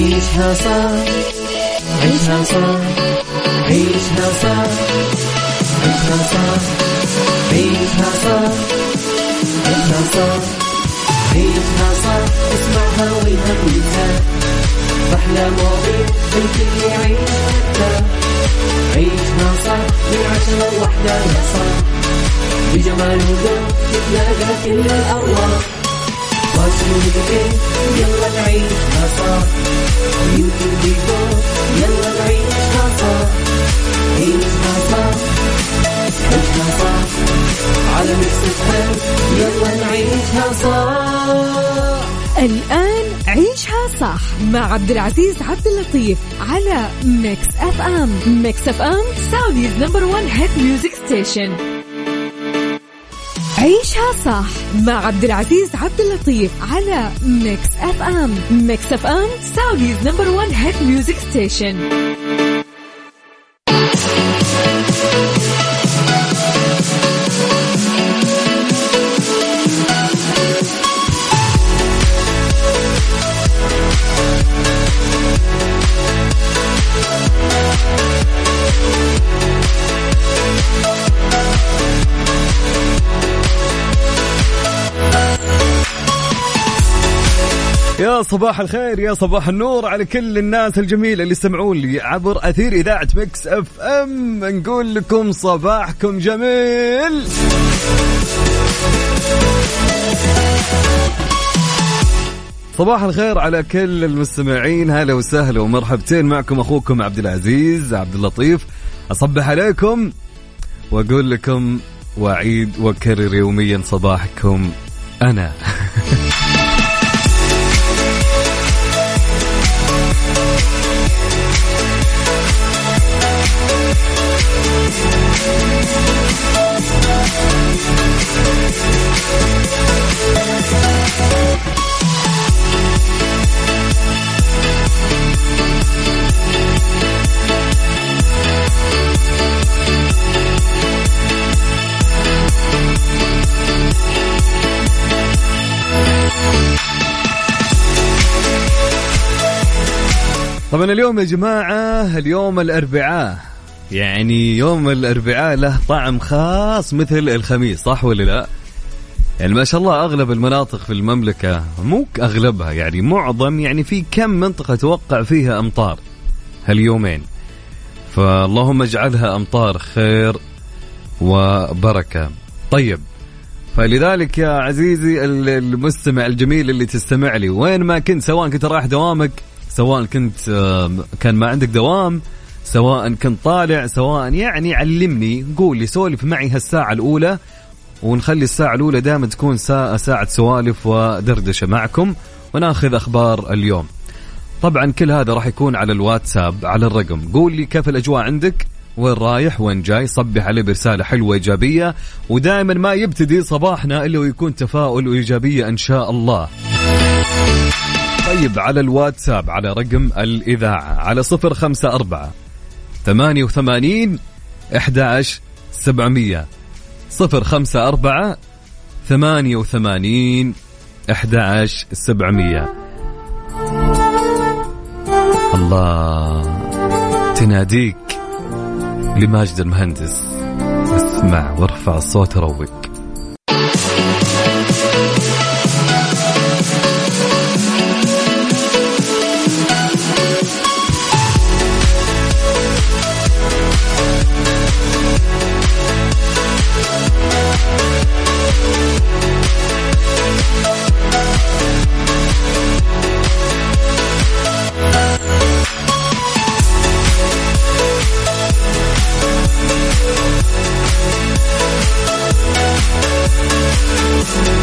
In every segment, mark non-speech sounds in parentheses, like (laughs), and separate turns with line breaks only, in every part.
عيشها صح عيشها صح عيشها صح عيشها صح عيشها صح عيشها صح عيشها صح اسمعها والهم ينزاح أحلى مواضيع الكل يعيش عيشها صح من عشرة لوحدة يا صاح بجمال وذوق تتلاقى كل الأرواح يلا نعيشها صح يمكن بيكون يلا نعيشها صح عيشها صح عيشها صح على Mix FM يلا نعيشها صح
الآن عيشها صح مع عبد العزيز عبد اللطيف على Mix FM Mix FM Saudi's number 1 hit music station عيشها صح مع عبد العزيز عبد اللطيف على Mix FM Mix FM Saudi's number 1 hit music station
يا صباح الخير يا صباح النور على كل الناس الجميلة اللي يستمعون لي عبر أثير إذاعة Mix FM. نقول لكم صباحكم جميل. صباح الخير على كل المستمعين هلا وسهلا ومرحبتين معكم أخوكم عبد العزيز عبد اللطيف. أصبح عليكم وأقول لكم واعيد واكرر يوميا صباحكم أنا. (laughs) طبعا اليوم يا جماعة اليوم الأربعاء. يعني يوم الأربعاء له طعم خاص مثل الخميس صح ولا لا؟ يعني ما شاء الله أغلب المناطق في المملكة مو أغلبها يعني معظم يعني في كم منطقة توقع فيها أمطار هاليومين. فاللهم اجعلها أمطار خير وبركة. طيب فلذلك يا عزيزي المستمع الجميل اللي تستمع لي وين ما كنت سواء كنت رايح دوامك سواء كنت كان ما عندك دوام سواء كنت طالع سواء يعني علمني. قول لي سولف معي هالساعة الأولى ونخلي الساعة الأولى دائما تكون ساعة, ساعة سوالف ودردشة معكم وناخذ أخبار اليوم. طبعا كل هذا راح يكون على الواتساب على الرقم. قول لي كيف الأجواء عندك؟ وين رايح؟ وين جاي؟ صبح عليه برسالة حلوة إيجابية ودائما ما يبتدي صباحنا إلا ويكون تفاؤل وإيجابية إن شاء الله. طيب على الواتساب على رقم الإذاعة على صفر خمسة أربعة ثمانية وثمانين إحدى سبعمية. صفر خمسة أربعة ثمانية وثمانين إحدى سبعمية. الله تناديك لماجد المهندس. اسمع وارفع الصوت روق We'll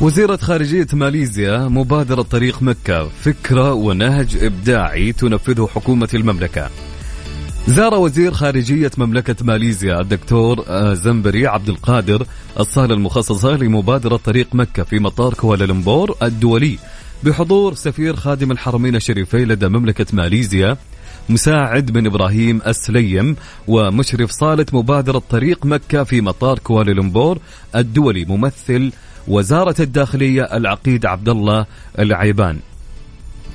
وزيرة خارجية ماليزيا مبادرة طريق مكة فكرة ونهج إبداعي تنفذه حكومة المملكة. زار وزير خارجية مملكة ماليزيا الدكتور آه، زنبري عبد القادر الصالة المخصصة لمبادرة طريق مكة في مطار كوالالمبور الدولي بحضور سفير خادم الحرمين الشريفين لدى مملكة ماليزيا مساعد بن إبراهيم السليم ومشرف صالة مبادرة طريق مكة في مطار كوالالمبور الدولي ممثل وزارة الداخلية العقيد عبد الله العيبان.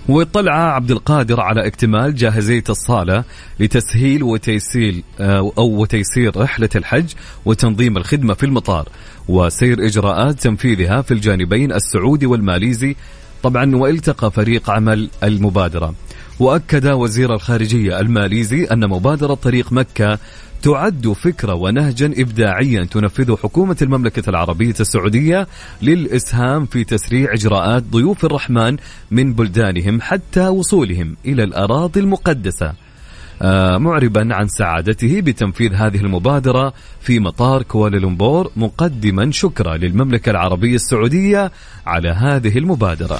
واطلع عبد القادر على اكتمال جاهزية الصالة لتسهيل وتيسير آه، أو وتيسير رحلة الحج وتنظيم الخدمة في المطار. وسير إجراءات تنفيذها في الجانبين السعودي والماليزي طبعا والتقى فريق عمل المبادرة. وأكد وزير الخارجية الماليزي أن مبادرة طريق مكة تعد فكرة ونهجا إبداعيا تنفذه حكومة المملكة العربية السعودية للإسهام في تسريع إجراءات ضيوف الرحمن من بلدانهم حتى وصولهم إلى الأراضي المقدسة. آه، معربا عن سعادته بتنفيذ هذه المبادرة في مطار كوالالمبور مقدما شكرا للمملكة العربية السعودية على هذه المبادرة.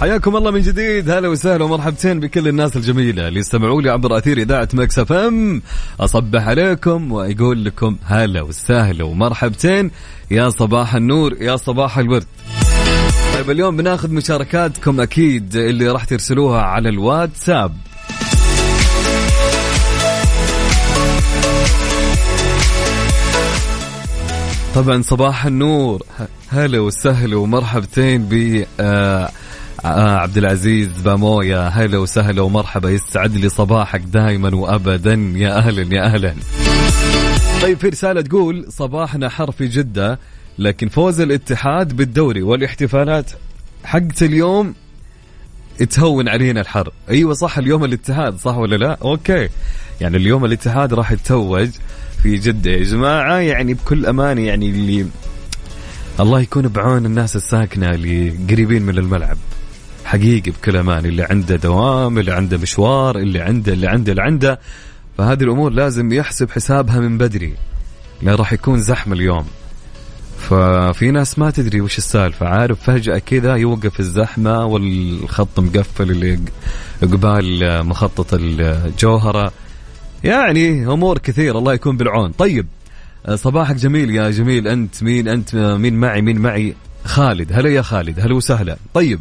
حياكم الله من جديد. هلا وسهلا ومرحبتين بكل الناس الجميلة اللي يستمعوا لي عبر أثير إذاعة Mix FM. أصبح عليكم وأقول لكم هلا وسهلا ومرحبتين. يا صباح النور يا صباح الورد. طيب اليوم بناخذ مشاركاتكم أكيد اللي راح ترسلوها على الواتساب. طبعا صباح النور. هلا وسهلا ومرحبتين ب آه آه عبد العزيز بامويا هلا وسهلا ومرحبا. يسعد لي صباحك دائما وابدا. يا أهلا يا أهلا. طيب في رسالة تقول صباحنا حر في جدة لكن فوز الاتحاد بالدوري والاحتفالات حقت اليوم تهون علينا الحر. أيوه صح اليوم الاتحاد صح ولا لا؟ أوكي. يعني اليوم الاتحاد راح يتوج. في جدة يا جماعة يعني بكل امانه يعني اللي الله يكون بعون الناس الساكنة اللي قريبين من الملعب. حقيقي بكل أمان اللي عنده دوام اللي عنده مشوار اللي عنده اللي عنده اللي عنده. فهذه الأمور لازم يحسب حسابها من بدري. لأن راح يكون زحمة اليوم. ففي ناس ما تدري وش السالفة. عارف فجأة كذا يوقف الزحمة والخط مقفل اللي قبال مخطط الجوهرة. يعني أمور كثير الله يكون بالعون. طيب صباحك جميل يا جميل. أنت مين؟ أنت مين معي؟ مين معي؟ خالد. هلا يا خالد. هلا وسهلا. طيب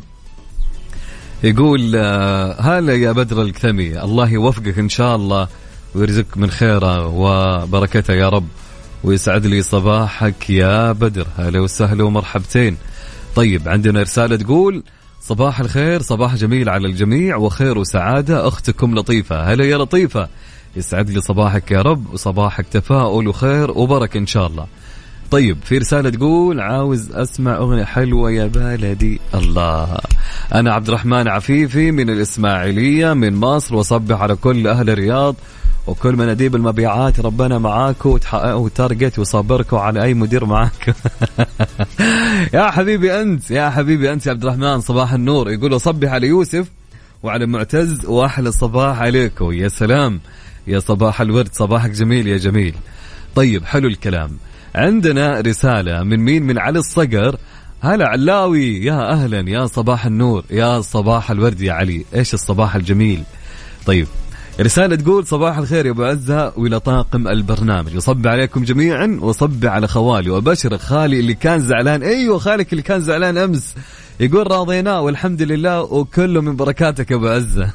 يقول آه، هلا يا بدر الكثمي. الله يوفقك إن شاء الله ويرزقك من خيره وبركته يا رب ويسعد لي صباحك يا بدر. هلا وسهلا ومرحبتين. طيب عندنا رسالة تقول صباح الخير صباح جميل على الجميع وخير وسعادة أختكم لطيفة. هلا يا لطيفة. يسعد لي صباحك يا رب وصباحك تفاؤل وخير وبركة إن شاء الله. طيب في رسالة تقول عاوز أسمع أغنية حلوة يا بلدي الله. أنا عبد الرحمن عفيفي من الإسماعيلية من مصر وصبح على كل أهل الرياض وكل مناديب المبيعات. ربنا معاكم وتحققوا تارجت وصبركم على أي مدير معاك. (laughs) يا حبيبي أنت يا حبيبي أنت يا عبد الرحمن صباح النور. يقول صبح على يوسف وعلى معتز وأحلى صباح عليكم. يا سلام. يا صباح الورد صباحك جميل يا جميل. طيب حلو الكلام. عندنا رسالة من مين؟ من علي الصقر. هلا علاوي يا أهلا يا صباح النور يا صباح الورد يا علي. إيش الصباح الجميل؟ طيب رسالة تقول صباح الخير يا أبو عزة والى طاقم البرنامج. وصب عليكم جميعا وصب على خوالي وبشر خالي اللي كان زعلان. أيوه خالك اللي كان زعلان أمس. يقول راضيناه والحمد لله وكله من بركاتك يا أبو عزة.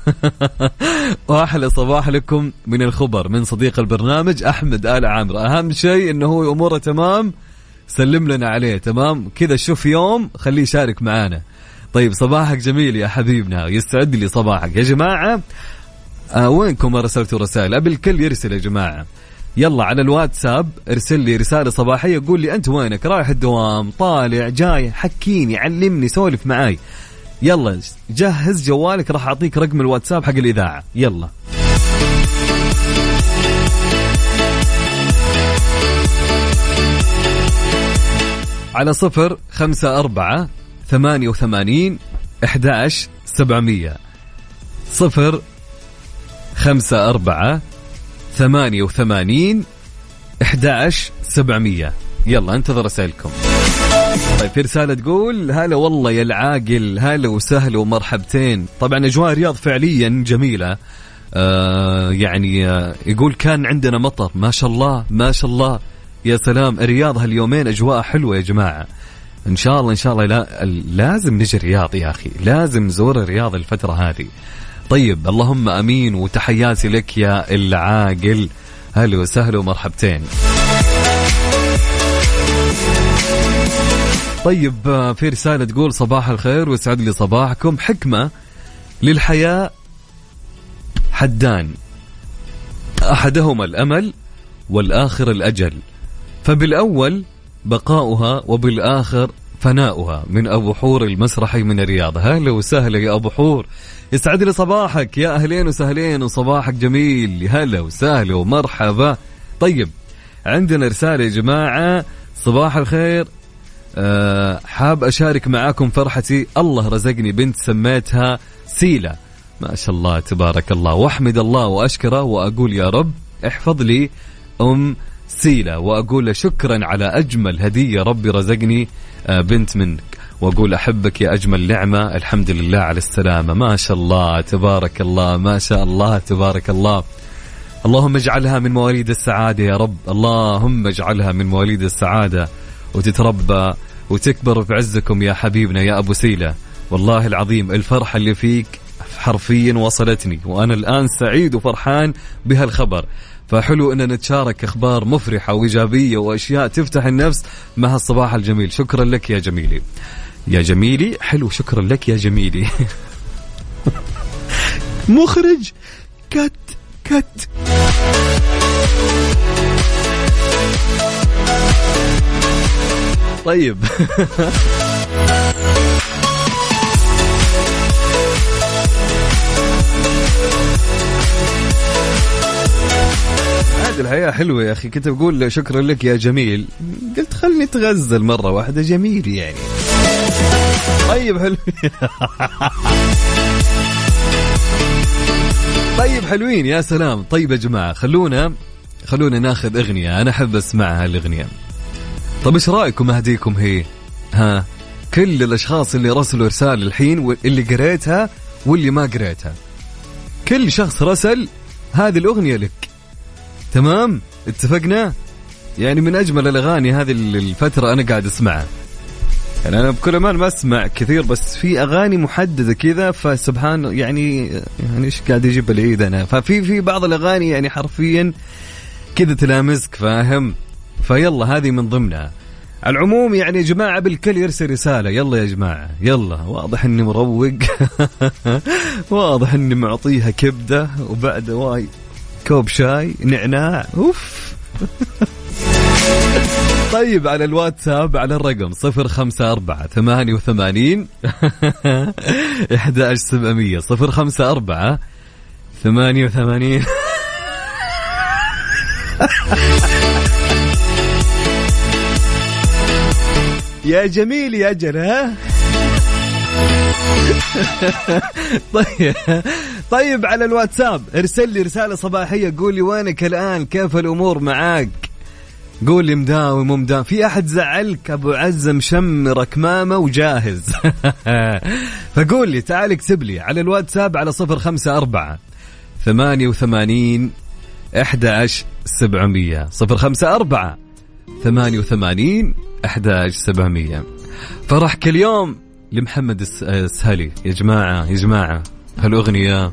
(laughs) وأحلى صباح لكم من الخبر من صديق البرنامج أحمد آل عامر. أهم شيء إنه هو أموره تمام سلم لنا عليه تمام؟ كذا شوف يوم خليه يشارك معانا. طيب صباحك جميل يا حبيبنا يستعد لي صباحك. يا جماعة آه وينكم؟ ما رسلتوا رسائل. أبي الكل يرسل يا جماعة. يلا على الواتساب ارسل لي رسالة صباحية قول لي أنت وينك؟ رايح الدوام طالع جاي حكيني علمني سولف معاي. يلا جهز جوالك راح أعطيك رقم الواتساب حق الإذاعة. يلا. على صفر خمسة أربعة ثمانية وثمانين إحداش سبعمية. صفر خمسة أربعة ثمانية وثمانين إحداش سبعمية. يلا انتظر رسائلكم طيب في رسالة تقول هلا والله يا العاقل هلا وسهلا ومرحبتين. طبعا أجواء الرياض فعليا جميلة. آه يعني آه يقول كان عندنا مطر. ما شاء الله ما شاء الله. يا سلام الرياض هاليومين أجواء حلوة يا جماعة. إن شاء الله إن شاء الله لا لازم نجي الرياض يا أخي لازم نزور الرياض الفترة هذه. طيب اللهم آمين وتحياتي لك يا العاقل. هلا وسهلا ومرحبتين. طيب في رسالة تقول صباح الخير ويسعد لي صباحكم. حكمة للحياة حدان. أحدهما الأمل والآخر الأجل. فبالأول بقاؤها وبالآخر فناؤها من أبو حور المسرحي من الرياض. هلا وسهلا يا أبو حور. يسعد لي صباحك. يا أهلين وسهلين وصباحك جميل. هلا وسهلا ومرحبا. طيب عندنا رسالة يا جماعة. صباح الخير. أه حاب أشارك معاكم فرحتي. الله رزقني بنت سميتها سيلة. ما شاء الله تبارك الله. واحمد الله وأشكره وأقول يا رب احفظ لي أم سيلة وأقول له شكرا على أجمل هدية ربي رزقني آه، بنت منك. وأقول أحبك يا أجمل نعمة الحمد لله على السلامة. ما شاء الله تبارك الله ما شاء الله تبارك الله. اللهم اجعلها من مواليد السعادة يا رب. اللهم اجعلها من مواليد السعادة. وتتربى وتكبر في عزكم يا حبيبنا يا أبو سيلة. والله العظيم الفرحة اللي فيك حرفيا وصلتني. وأنا الآن سعيد وفرحان بهالخبر. فحلو إن نتشارك أخبار مفرحة وإيجابية وأشياء تفتح النفس مع الصباح الجميل. شكرا لك يا جميلي. يا جميلي حلو شكرا لك يا جميلي. (laughs) مخرج كت كت. طيب. (laughs) عاد الحياة حلوة يا أخي. كنت بقول شكرا لك يا جميل. قلت خلني تغزل مرة واحدة. جميل يعني. طيب حلو. (laughs) طيب حلوين. يا سلام. طيب يا جماعة خلونا خلونا ناخذ أغنية. أنا أحب أسمعها الأغنية طيب إيش رأيكم أهديكم هي؟ ها؟ كل الأشخاص اللي رسلوا رسالة الحين واللي قريتها واللي ما قريتها. كل شخص رسل هذه الأغنية لك. تمام؟ اتفقنا؟ يعني من أجمل الأغاني هذه الفترة أنا قاعد أسمعها. يعني أنا بكل أمان ما أسمع كثير بس في أغاني محددة كذا فسبحان يعني يعني إيش قاعد يجيب العيد أنا؟ ففي في بعض الأغاني يعني حرفيا كذا تلامسك فاهم؟ فيلا هذه من ضمنها. على العموم يعني يا جماعة بالكل يرسل رسالة. يلا يا جماعة يلا. واضح إني مروق. (laughs) واضح إني معطيها كبدة وبعد واي كوب شاي نعناع أوف. (laughs) طيب على الواتساب على الرقم صفر خمسة أربعة ثمانية وثمانين (laughs) إحدى عشر سبعمية صفر خمسة أربعة ثمانية وثمانين. (laughs) يا جميل يا ها طيب طيب على الواتساب ارسل لي رسالة صباحية قول لي وينك الآن؟ كيف الأمور معاك؟ قول لي مداوي مو مداوي. في أحد زعلك؟ أبو عزة مشمر كمامة وجاهز. (laughs) فقول لي تعال اكتب لي على الواتساب على صفر خمسة أربعة ثمانية وثمانين أحد سبعمية. صفر خمسة أربعة ثمانية وثمانين أحد سبعمية. فرح كل يوم لمحمد السهلي. يا جماعة يا جماعة. هالأغنية؟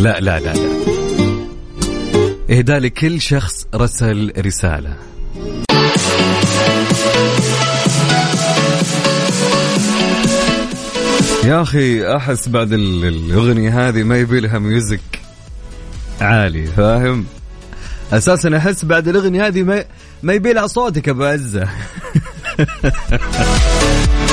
لا لا لا لا. إهداء لكل شخص رسل رسالة. يا أخي أحس بعد الأغنية هذه ما يبي لها ميوزك عالي فاهم؟ أساسا أحس بعد الأغنية هذه ما ما يبي لها صوتك أبو عزة. (laughs)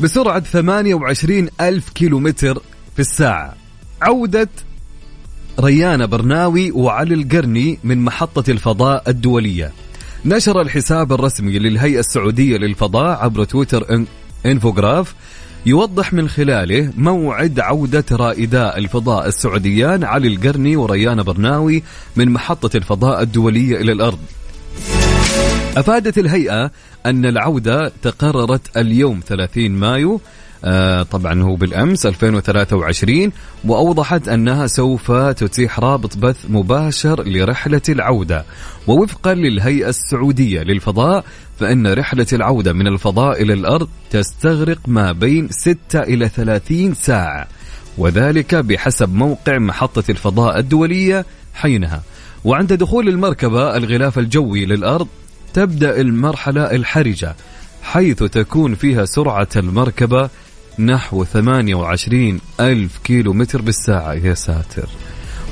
بسرعة 28 ألف كيلومتر في الساعة. عودة ريان برناوي وعلي القرني من محطة الفضاء الدولية. نشر الحساب الرسمي للهيئة السعودية للفضاء عبر تويتر إنفوغراف يوضح من خلاله موعد عودة رائدا الفضاء السعوديان علي القرني وريان برناوي من محطة الفضاء الدولية إلى الأرض. أفادت الهيئة أن العودة تقررت اليوم 30 مايو آه طبعا هو بالأمس 2023 وأوضحت أنها سوف تتيح رابط بث مباشر لرحلة العودة ووفقا للهيئة السعودية للفضاء فإن رحلة العودة من الفضاء إلى الأرض تستغرق ما بين 6 إلى 30 ساعة وذلك بحسب موقع محطة الفضاء الدولية حينها. وعند دخول المركبة الغلاف الجوي للأرض تبدأ المرحلة الحرجة حيث تكون فيها سرعة المركبة نحو 28 ألف كيلو متر بالساعة. يا ساتر.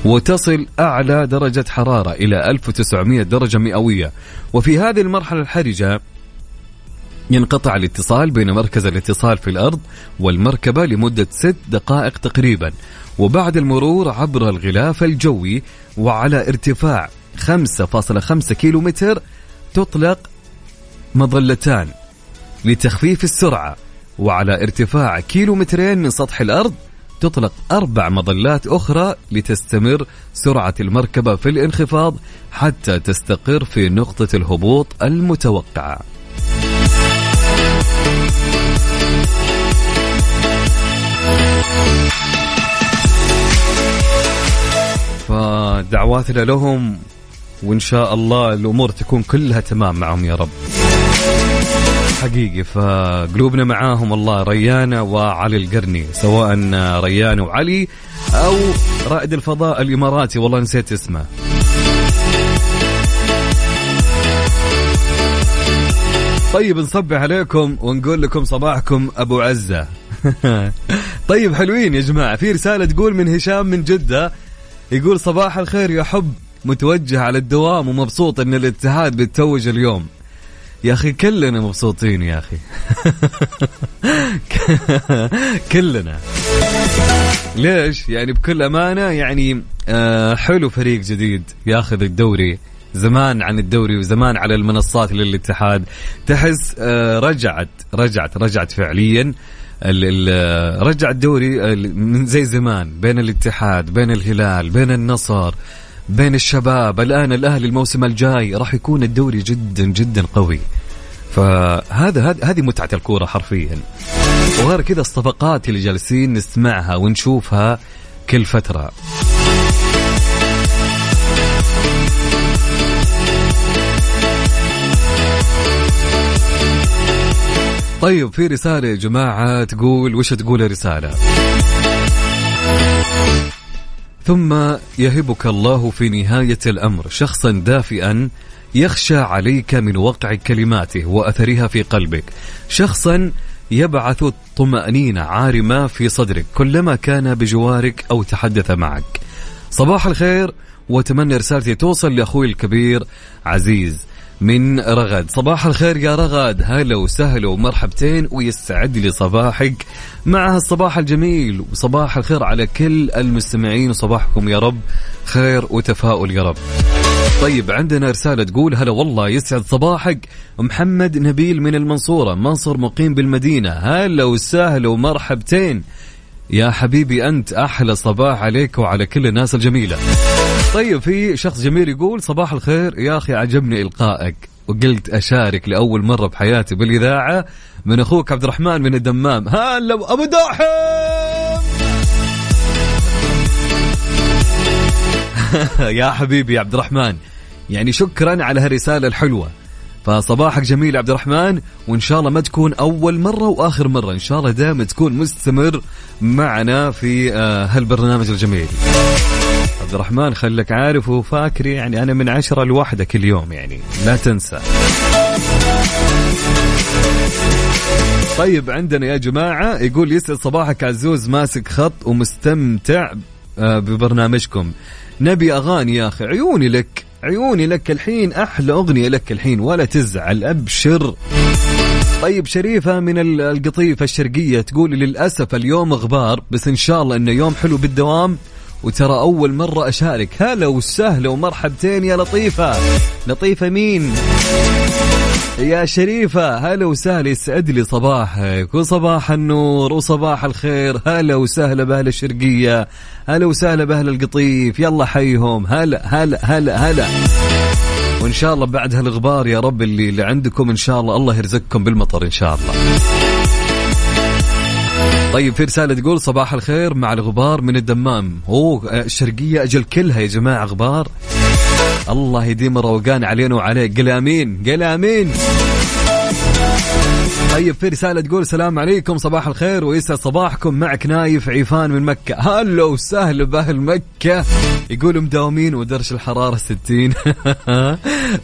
وتصل أعلى درجة حرارة إلى 1900 درجة مئوية. وفي هذه المرحلة الحرجة ينقطع الاتصال بين مركز الاتصال في الأرض والمركبة لمدة ست دقائق تقريبا. وبعد المرور عبر الغلاف الجوي وعلى ارتفاع 5.5 كيلو متر تطلق مظلتان لتخفيف السرعة. وعلى ارتفاع كيلومترين من سطح الأرض تطلق أربع مظلات أخرى لتستمر سرعة المركبة في الانخفاض حتى تستقر في نقطة الهبوط المتوقعة. فدعواتنا لهم وإن شاء الله الأمور تكون كلها تمام معهم يا رب. حقيقي فقلوبنا معاهم الله ريانة وعلي القرني سواء ريانة وعلي أو رائد الفضاء الإماراتي والله نسيت اسمه. طيب نصبح عليكم ونقول لكم صباحكم أبو عزة. (laughs) طيب حلوين يا جماعة في رسالة تقول من هشام من جدة يقول صباح الخير يا حب متوجه على الدوام ومبسوط إن الاتحاد بيتوج اليوم. يا أخي كلنا مبسوطين يا أخي. (laughs) كلنا. ليش؟ يعني بكل أمانة يعني آه حلو فريق جديد ياخذ الدوري. زمان عن الدوري وزمان على المنصات للاتحاد. تحس آه رجعت رجعت رجعت فعليا. رجع الدوري من زي زمان. بين الاتحاد بين الهلال بين النصر. بين الشباب. الآن الأهلي الموسم الجاي راح يكون الدوري جدا جدا قوي. فهذا هذه متعة الكورة حرفيا. وغير كذا الصفقات اللي جالسين نسمعها ونشوفها كل فترة. طيب في رسالة يا جماعة تقول وش تقول الرسالة ثم يهبك الله في نهاية الأمر شخصا دافئا يخشى عليك من وقع كلماته وأثرها في قلبك. شخصا يبعث الطمأنينة عارمة في صدرك كلما كان بجوارك أو تحدث معك. صباح الخير وأتمنى رسالتي توصل لأخوي الكبير عزيز. من رغد. صباح الخير يا رغد. هلا وسهلا ومرحبتين ويستعد لي صباحك. مع الصباح الجميل وصباح الخير على كل المستمعين وصباحكم يا رب خير وتفاؤل يا رب. طيب عندنا رسالة تقول هلا والله يسعد صباحك. محمد نبيل من المنصورة منصور مقيم بالمدينة. هلا وسهلا ومرحبتين. يا حبيبي أنت أحلى صباح عليك وعلى كل الناس الجميلة. طيب في شخص جميل يقول صباح الخير يا أخي عجبني إلقائك وقلت أشارك لأول مرة بحياتي بالإذاعة من أخوك عبد الرحمن من الدمام. هلا أبو داحم! (laughs) يا حبيبي يا عبد الرحمن يعني شكرا على هالرسالة الحلوة. فصباحك جميل عبد الرحمن وإن شاء الله ما تكون أول مرة وآخر مرة إن شاء الله دائما تكون مستمر معنا في آه، هالبرنامج الجميل. عبد الرحمن خلك عارف وفاكر يعني أنا من عشرة لوحدة كل يوم يعني لا تنسى. طيب عندنا يا جماعة يقول يسعد صباحك عزوز ماسك خط ومستمتع آه، ببرنامجكم. نبي أغاني يا أخي عيوني لك عيوني لك الحين أحلى أغنية لك الحين ولا تزعل أبشر. طيب شريفة من القطيفة الشرقية تقول للأسف اليوم غبار بس إن شاء الله إنه يوم حلو بالدوام. وترى أول مرة أشارك. هلا وسهلا ومرحبتين يا لطيفة. لطيفة مين؟ يا شريفة. هلا وسهلا يسعد لي صباحك. وصباح النور وصباح الخير. هلا وسهلا بأهل الشرقية. هلا وسهلا بأهل القطيف. يلا حيهم. هلا هلا هلا هلا. وإن شاء الله بعد هالغبار يا رب اللي, اللي عندكم إن شاء الله الله يرزقكم بالمطر إن شاء الله. طيب في رسالة تقول صباح الخير مع الغبار من الدمام. أوه الشرقية أجل كلها يا جماعة غبار. الله يديم الروقان علينا وعليك. قل آمين قل آمين. طيب في رسالة تقول السلام عليكم صباح الخير ويسعد صباحكم معك نايف عيفان من مكة. هلا وسهلا بأهل مكة. يقول مداومين ودرش الحرارة 60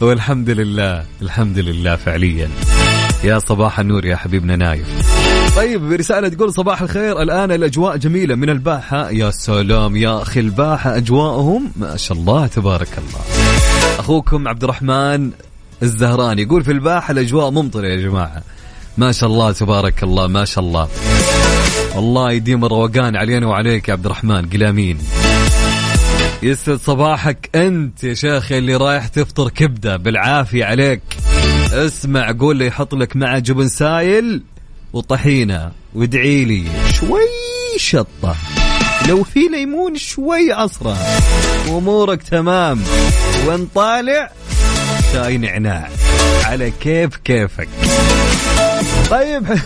(laughs) والحمد لله الحمد لله فعليا. يا صباح النور يا حبيبنا نايف. طيب برسالة تقول صباح الخير. الآن الأجواء جميلة من الباحة. يا سلام يا أخي الباحة أجواءهم ما شاء الله تبارك الله. أخوكم عبد الرحمن الزهراني يقول في الباحة الأجواء ممطرة يا جماعة. ما شاء الله تبارك الله ما شاء الله. الله يديم الروقان علينا وعليك يا عبد الرحمن قلامين يسعد صباحك أنت يا شيخ اللي رايح تفطر كبدة بالعافية عليك. اسمع قول لي يحط لك مع جبن سايل وطحينة. وادعي لي شوي شطة. لو في ليمون شوي عصره وأمورك تمام. وان طالع؟ شاي نعناع. على كيف كيفك. طيب (laughs)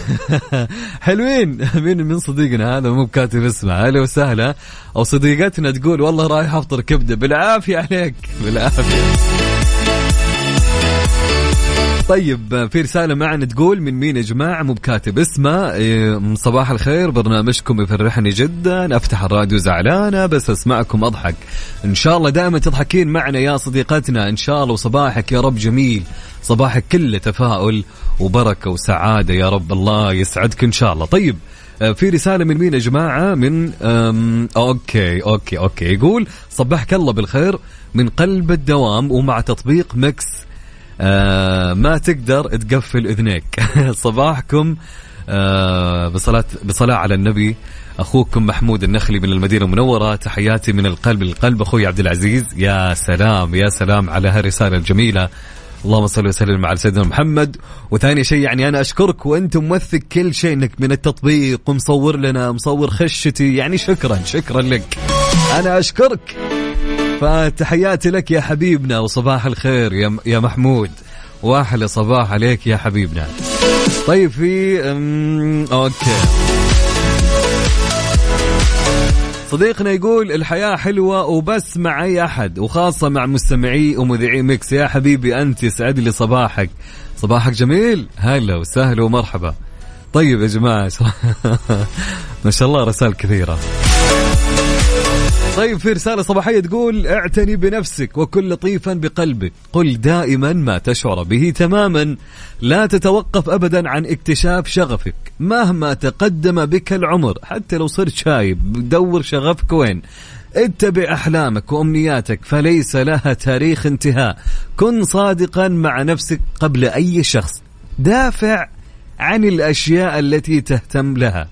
حلوين. مين من صديقنا هذا مو كاتب اسمه. أهلا وسهلا. أو صديقتنا تقول والله رايح أفطر كبدة. بالعافية عليك. بالعافية. طيب في رسالة معنا تقول من مين يا جماعة؟ مو بكاتب اسمه. إيه، صباح الخير برنامجكم يفرحني جدا. أفتح الراديو زعلانة بس أسمعكم أضحك. إن شاء الله دائما تضحكين معنا يا صديقتنا. إن شاء الله وصباحك يا رب جميل. صباحك كله تفاؤل وبركة وسعادة يا رب. الله يسعدك إن شاء الله. طيب آه، في رسالة من مين يا جماعة؟ من okay okay okay. يقول صبحك الله بالخير. من قلب الدوام ومع تطبيق Mix آه ما تقدر تقفل إذنيك. (laughs) صباحكم آه بصلاة بصلاة على النبي. أخوكم محمود النخلي من المدينة المنورة. تحياتي من القلب للقلب. أخوي عبد العزيز يا سلام يا سلام على هالرسالة الجميلة. اللهم صل وسلم على سيدنا محمد. وثاني شيء يعني أنا أشكرك وأنت موثق كل شيء إنك من التطبيق ومصور لنا مصور خشتي. يعني شكرا شكرا لك. أنا أشكرك. فتحياتي لك يا حبيبنا وصباح الخير يا محمود. واحلى صباح عليك يا حبيبنا. طيب في okay. صديقنا يقول الحياة حلوة وبس مع أي أحد وخاصة مع مستمعي ومذيعي Mix. يا حبيبي أنت يسعد لي صباحك. صباحك جميل. هلا وسهلا ومرحبا. طيب يا جماعة (laughs) ما شاء الله رسائل كثيرة. طيب في رسالة صباحية تقول اعتني بنفسك وكن لطيفا بقلبك. قل دائما ما تشعر به تماما. لا تتوقف أبدا عن اكتشاف شغفك. مهما تقدم بك العمر حتى لو صرت شايب دور شغفك وين؟ اتبع أحلامك وأمنياتك فليس لها تاريخ انتهاء. كن صادقا مع نفسك قبل أي شخص. دافع عن الأشياء التي تهتم لها.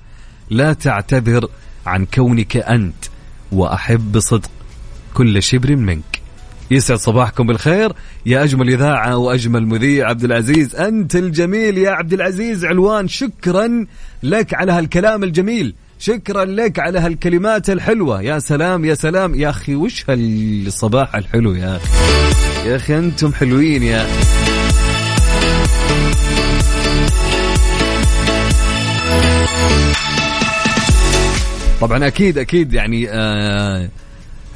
لا تعتذر عن كونك أنت. وأحب بصدق كل شبر منك. يسعد صباحكم بالخير. يا أجمل إذاعة وأجمل مذيع عبد العزيز. أنت الجميل يا عبد العزيز علوان. شكرا لك على هالكلام الجميل. شكرا لك على هالكلمات الحلوة. يا سلام يا سلام. يا أخي وش هالصباح الحلو يا أخي؟ يا أخي أنتم حلوين يا طبعا أكيد أكيد يعني آه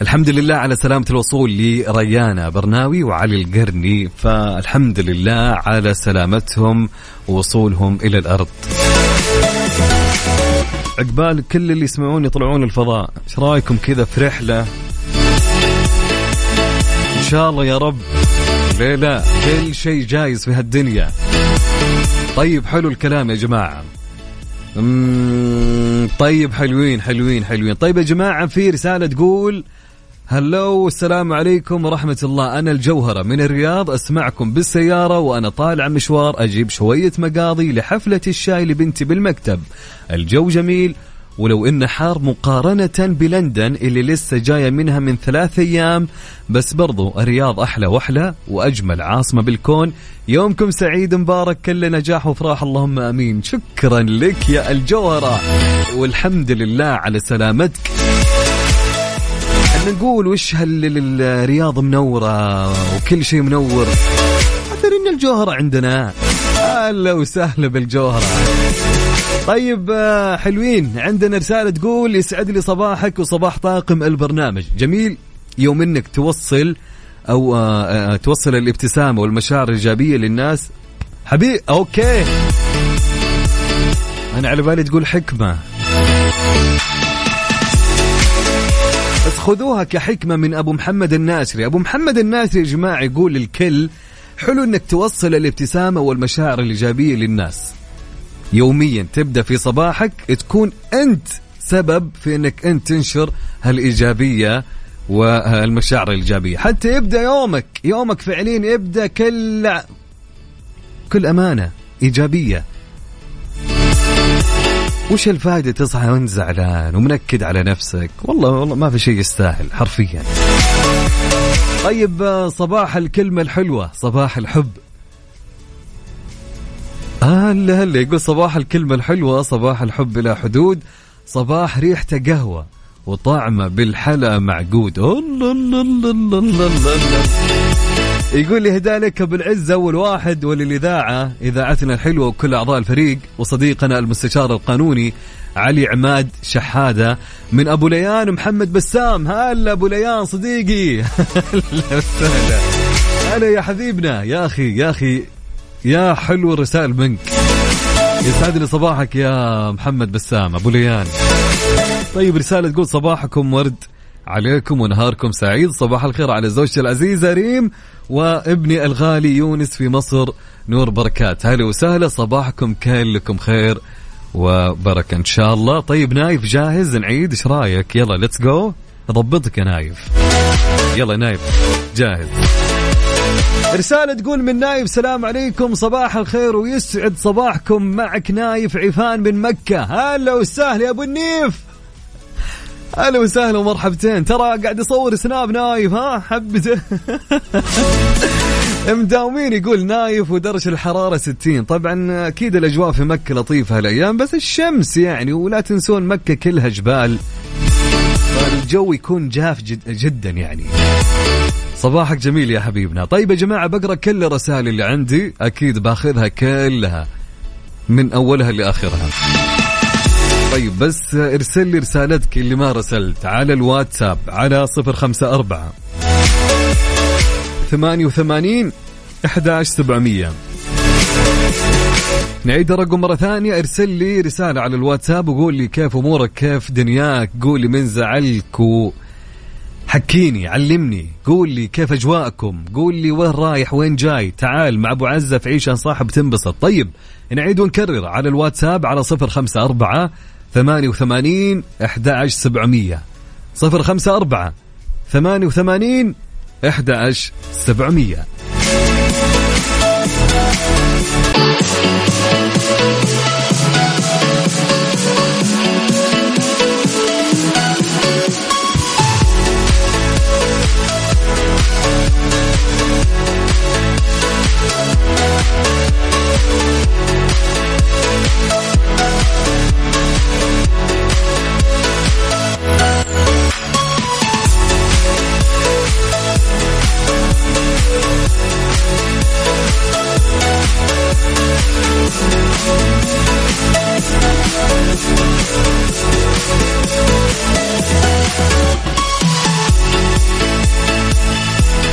الحمد لله على سلامة الوصول لريانا برناوي وعلي القرني فالحمد لله على سلامتهم ووصولهم إلى الأرض. عقبال كل اللي يسمعون يطلعون الفضاء إيش رأيكم كذا في رحلة؟ إن شاء الله يا رب. ليه لا كل شيء جايز في هالدنيا. طيب حلو الكلام يا جماعة. طيب حلوين حلوين حلوين. طيب يا جماعة في رسالة تقول هلو السلام عليكم ورحمة الله. أنا الجوهرة من الرياض أسمعكم بالسيارة وأنا طالع مشوار أجيب شوية مقاضي لحفلة الشاي لبنتي بالمكتب. الجو جميل ولو إنه حار مقارنة بلندن اللي لسه جاية منها من ثلاث أيام بس برضو الرياض أحلى وأحلى وأجمل عاصمة بالكون. يومكم سعيد مبارك كل نجاح وفراح. اللهم أمين. شكرا لك يا الجوهرة. والحمد لله على سلامتك. نقول وش هالرياض منورة وكل شيء منور؟ أثر إن الجوهرة عندنا. أهلا وسهلا بالجوهرة. طيب آه، حلوين. عندنا رسالة تقول يسعد لي صباحك وصباح طاقم البرنامج. جميل. يوم إنك توصل أو آه، آه، توصل الابتسامة والمشاعر الإيجابية للناس. حبيب أوكي. أنا على بالي تقول حكمة. بس خذوها كحكمة من أبو محمد الناسري أبو محمد الناسري يا جماعة يقول للكل حلو أنك توصل الابتسامة والمشاعر الإيجابية للناس. يوميا تبدأ في صباحك تكون أنت سبب في أنك أنت تنشر هالإيجابية والمشاعر الإيجابية. حتى يبدأ يومك يومك فعليا يبدأ كل كل أمانة إيجابية. وش الفائدة تصحى وأنت زعلان ومنكد على نفسك؟ والله والله ما في شيء يستاهل حرفيا. طيب صباح الكلمة الحلوة صباح الحب. هلا هلا يقول صباح الكلمة الحلوة صباح الحب بلا حدود صباح ريحته قهوة وطعمة بالحلا معقود. الله الله الله الله الله. يقول لك اول واحد وللإذاعة اذاعتنا الحلوة وكل أعضاء الفريق وصديقنا المستشار القانوني علي عماد شحادة من أبو ليان محمد بسام. هلا أبو ليان صديقي. (laughs) هلا وسهلا. هلا يا حبيبنا يا أخي يا أخي يا حلو الرسائل منك. يسعد لي صباحك يا محمد بسام أبو ليان. طيب رسالة تقول صباحكم ورد عليكم ونهاركم سعيد. صباح الخير على زوجتي العزيزة ريم وابني الغالي يونس في مصر نور بركات. هلا وسهلا صباحكم كلكم خير وبركة إن شاء الله. طيب نايف جاهز؟ نعيد إيش رأيك؟ يلا let's go ضبطك يا نايف. يلا نايف جاهز. رسالة تقول من نايف سلام عليكم صباح الخير ويسعد صباحكم. معك نايف عفان من مكة. هلا وسهلا يا أبو النيف. أهلا وسهلا ومرحبتين. ترى قاعد يصور سناب نايف ها؟ حبته (laughs) مداومين يقول نايف ودرجة الحرارة 60 طبعا أكيد الأجواء في مكة لطيفة هالأيام بس الشمس يعني ولا تنسون مكة كلها جبال الجو يكون جاف جد جدا يعني. صباحك جميل يا حبيبنا. طيب يا جماعة بقرأ كل الرسائل اللي عندي. أكيد بأخذها كلها من أولها لآخرها. طيب بس ارسل لي رسالتك اللي ما رسلت على الواتساب على صفر خمسة أربعة ثمانية وثمانين أحد سبعمية. نعيد الرقم مرة ثانية. ارسل لي رسالة على الواتساب وقول لي كيف أمورك كيف دنياك؟ قول لي من زعلك و... حكيني علمني قول لي كيف أجواءكم قول لي وين رايح وين جاي تعال مع أبو عزة في عيشه صاحب تنبسط. طيب نعيد ونكرر على الواتساب على 054 88 11700 054 88 11700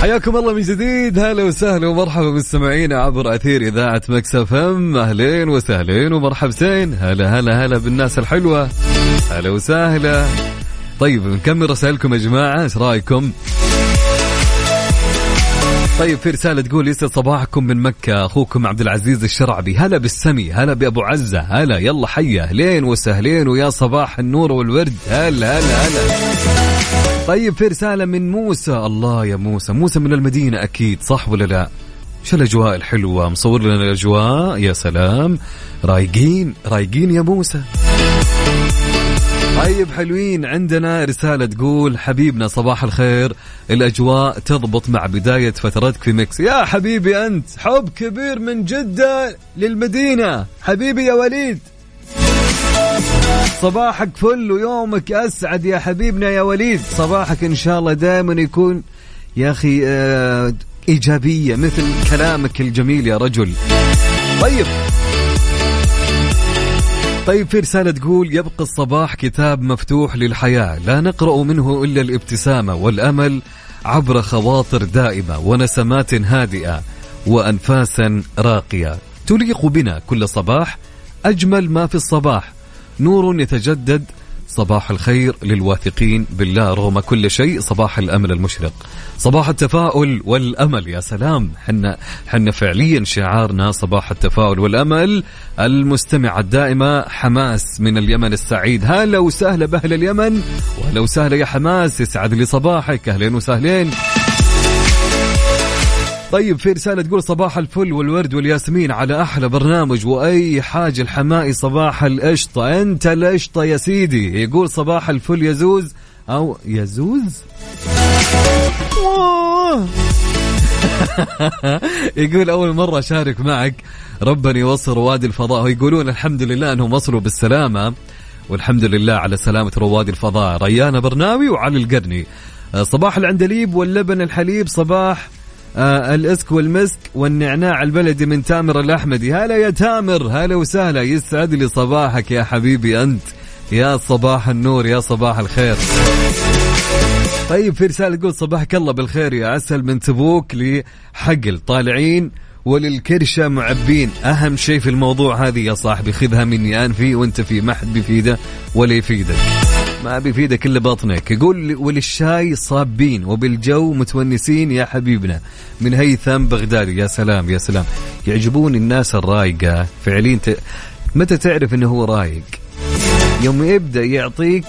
حياكم الله من جديد. هلا وسهلا ومرحبا بالسمعين عبر أثير إذاعة Mix FM. أهلين وسهلين ومرحبتين هلا هلا هلا بالناس الحلوة. هلا وسهلا. طيب نكمل رسائلكم يا جماعة. إيش رأيكم؟ طيب في رسالة تقول يسعد صباحكم من مكة. أخوكم عبد العزيز الشرعبي. هلا بالسمي هلا بأبو عزة. هلا يلا حيا. أهلين وسهلين ويا صباح النور والورد. هلا هلا هلا. طيب في رسالة من موسى. الله يا موسى. موسى من المدينة أكيد صح ولا لا؟ شو الأجواء الحلوة؟ مصور لنا الأجواء؟ يا سلام. رايقين رايقين يا موسى. طيب حلوين. عندنا رسالة تقول حبيبنا صباح الخير. الأجواء تضبط مع بداية فترتك في ميكس. يا حبيبي أنت حب كبير من جدة للمدينة. حبيبي يا وليد. صباحك فل ويومك أسعد يا حبيبنا يا وليد. صباحك إن شاء الله دائما يكون يا أخي آه إيجابية مثل كلامك الجميل يا رجل. طيب طيب في رسالة تقول يبقى الصباح كتاب مفتوح للحياة لا نقرأ منه إلا الابتسامة والأمل عبر خواطر دائمة ونسمات هادئة وأنفاسا راقية. تليق بنا كل صباح أجمل ما في الصباح. نور يتجدد صباح الخير للواثقين بالله رغم كل شيء صباح الأمل المشرق. صباح التفاؤل والأمل يا سلام. حنا حنا فعليا شعارنا صباح التفاؤل والأمل. المستمعة الدائمة حماس من اليمن السعيد. هلا وسهلا بأهل اليمن وهلا وسهلا يا حماس. يسعد لي صباحك. أهلين وسهلين. طيب في رسالة تقول صباح الفل والورد والياسمين على أحلى برنامج وأي حاجة الحمائي صباح القشطة. أنت القشطة يا سيدي. يقول صباح الفل يزوز أو يزوز؟ (laughs) يقول أول مرة أشارك معك. ربنا يوصل رواد الفضاء. ويقولون الحمد لله أنهم وصلوا بالسلامة. والحمد لله على سلامة رواد الفضاء. ريان برناوي وعلي القرني. صباح العندليب واللبن الحليب. صباح آه الإسك والمسك والنعناع البلدي من تامر الأحمدي. هلا يا تامر هلا وسهلا. يسعد لي صباحك يا حبيبي أنت. يا صباح النور يا صباح الخير. طيب في رسالة تقول صباحك الله بالخير يا عسل من تبوك لحقل طالعين وللكرشة معبين. أهم شيء في الموضوع هذه يا صاحبي خذها مني أنا في وأنت في ما حد بيفيده ولا يفيدك ما بيفيدك إلا بطنك. يقول وللشاي صابين وبالجو متونسين يا حبيبنا. من هيثم بغدادي. يا سلام يا سلام. يعجبوني الناس الرايقة. فعليا ت... متى تعرف إنه هو رايق؟ يوم يبدأ يعطيك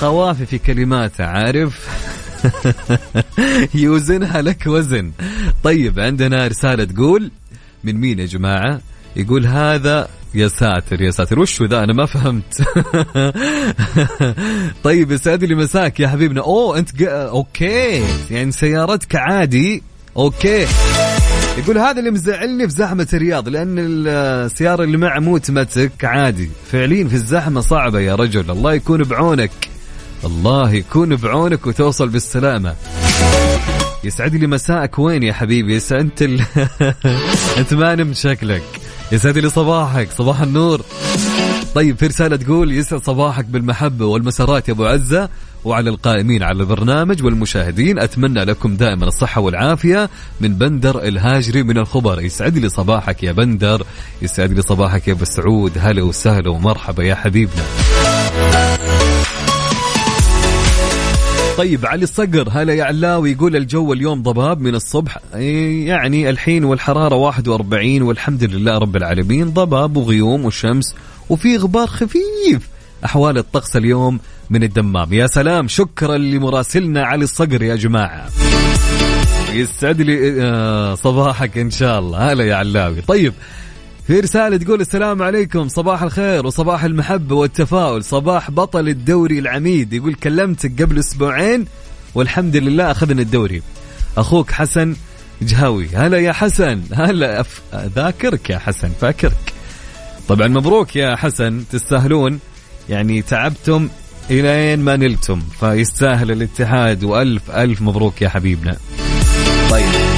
قوافي في كلماته عارف؟ (laughs) يوزنها لك وزن. طيب عندنا رسالة تقول من مين يا جماعة؟ يقول هذا يا ساتر يا ساتر. وشو ذا؟ أنا ما فهمت. (laughs) طيب يسعد لي مساك يا حبيبنا. أوه أنت ق... okay. يعني سيارتك عادي. أوكي. يقول هذا اللي مزعلني في زحمة الرياض لأن السيارة اللي مع موتمتك عادي. فعليا في الزحمة صعبة يا رجل. الله يكون بعونك. الله يكون بعونك وتوصل بالسلامة. يسعد لي مساءك. وين يا حبيبي؟ انت ال... (laughs) أنت ما نمت شكلك. يسعد لي صباحك صباح النور. طيب في رسالة تقول يسعد صباحك بالمحبة والمسارات يا أبو عزة. وعلى القائمين على البرنامج والمشاهدين أتمنى لكم دائما الصحة والعافية من بندر الهاجري من الخبر. يسعد لي صباحك يا بندر يسعد لي صباحك يا أبو سعود. هلا وسهلا ومرحبا يا حبيبنا. طيب علي الصقر هلا يا علاوي يقول الجو اليوم ضباب من الصبح. يعني الحين والحرارة 41 والحمد لله رب العالمين. ضباب وغيوم وشمس وفي غبار خفيف. أحوال الطقس اليوم من الدمام. يا سلام شكرا لمراسلنا علي الصقر يا جماعة. يسعد لي آه، صباحك إن شاء الله. هلا يا علاوي. طيب في رسالة تقول السلام عليكم صباح الخير وصباح المحبة والتفاؤل صباح بطل الدوري العميد. يقول كلمتك قبل أسبوعين والحمد لله أخذنا الدوري. أخوك حسن جهاوي. هلا يا حسن. هلا أف... ذاكرك يا حسن فاكرك. طبعا مبروك يا حسن تستاهلون. يعني تعبتم إلين ما نلتم فيستاهل الاتحاد. وألف ألف مبروك يا حبيبنا. طيب.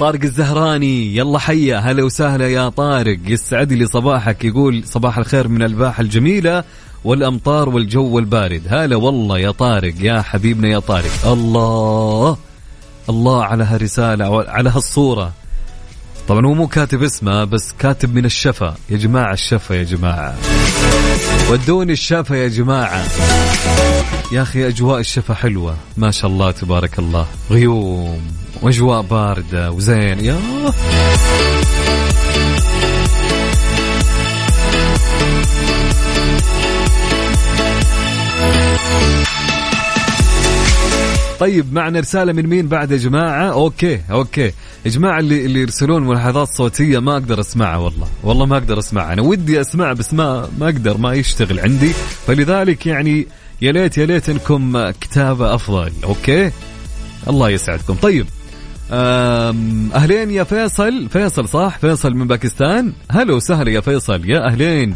طارق الزهراني. يلا حيا. هلا وسهلا يا طارق. يسعد لي صباحك. يقول صباح الخير من الباحة الجميلة والأمطار والجو البارد. هلا والله يا طارق. يا حبيبنا يا طارق. الله. الله على هالرسالة على هالصورة. طبعا هو مو كاتب اسمه بس كاتب من الشفا. يا جماعة الشفا يا جماعة. ودوني الشفا يا جماعة. يا أخي أجواء الشفا حلوة. ما شاء الله تبارك الله. غيوم. وأجواء باردة وزين. يا. طيب معنا رسالة من مين بعد يا جماعة؟ okay okay. يا جماعة اللي اللي يرسلون ملاحظات صوتية ما أقدر أسمعها والله. والله ما أقدر أسمعها. أنا ودي أسمع بس ما ما أقدر ما يشتغل عندي. فلذلك يعني يا ليت يا ليت انكم كتابه أفضل. okay؟ الله يسعدكم. طيب أهلين يا فيصل. فيصل صح؟ فيصل من باكستان. هلا وسهلا يا فيصل. يا أهلين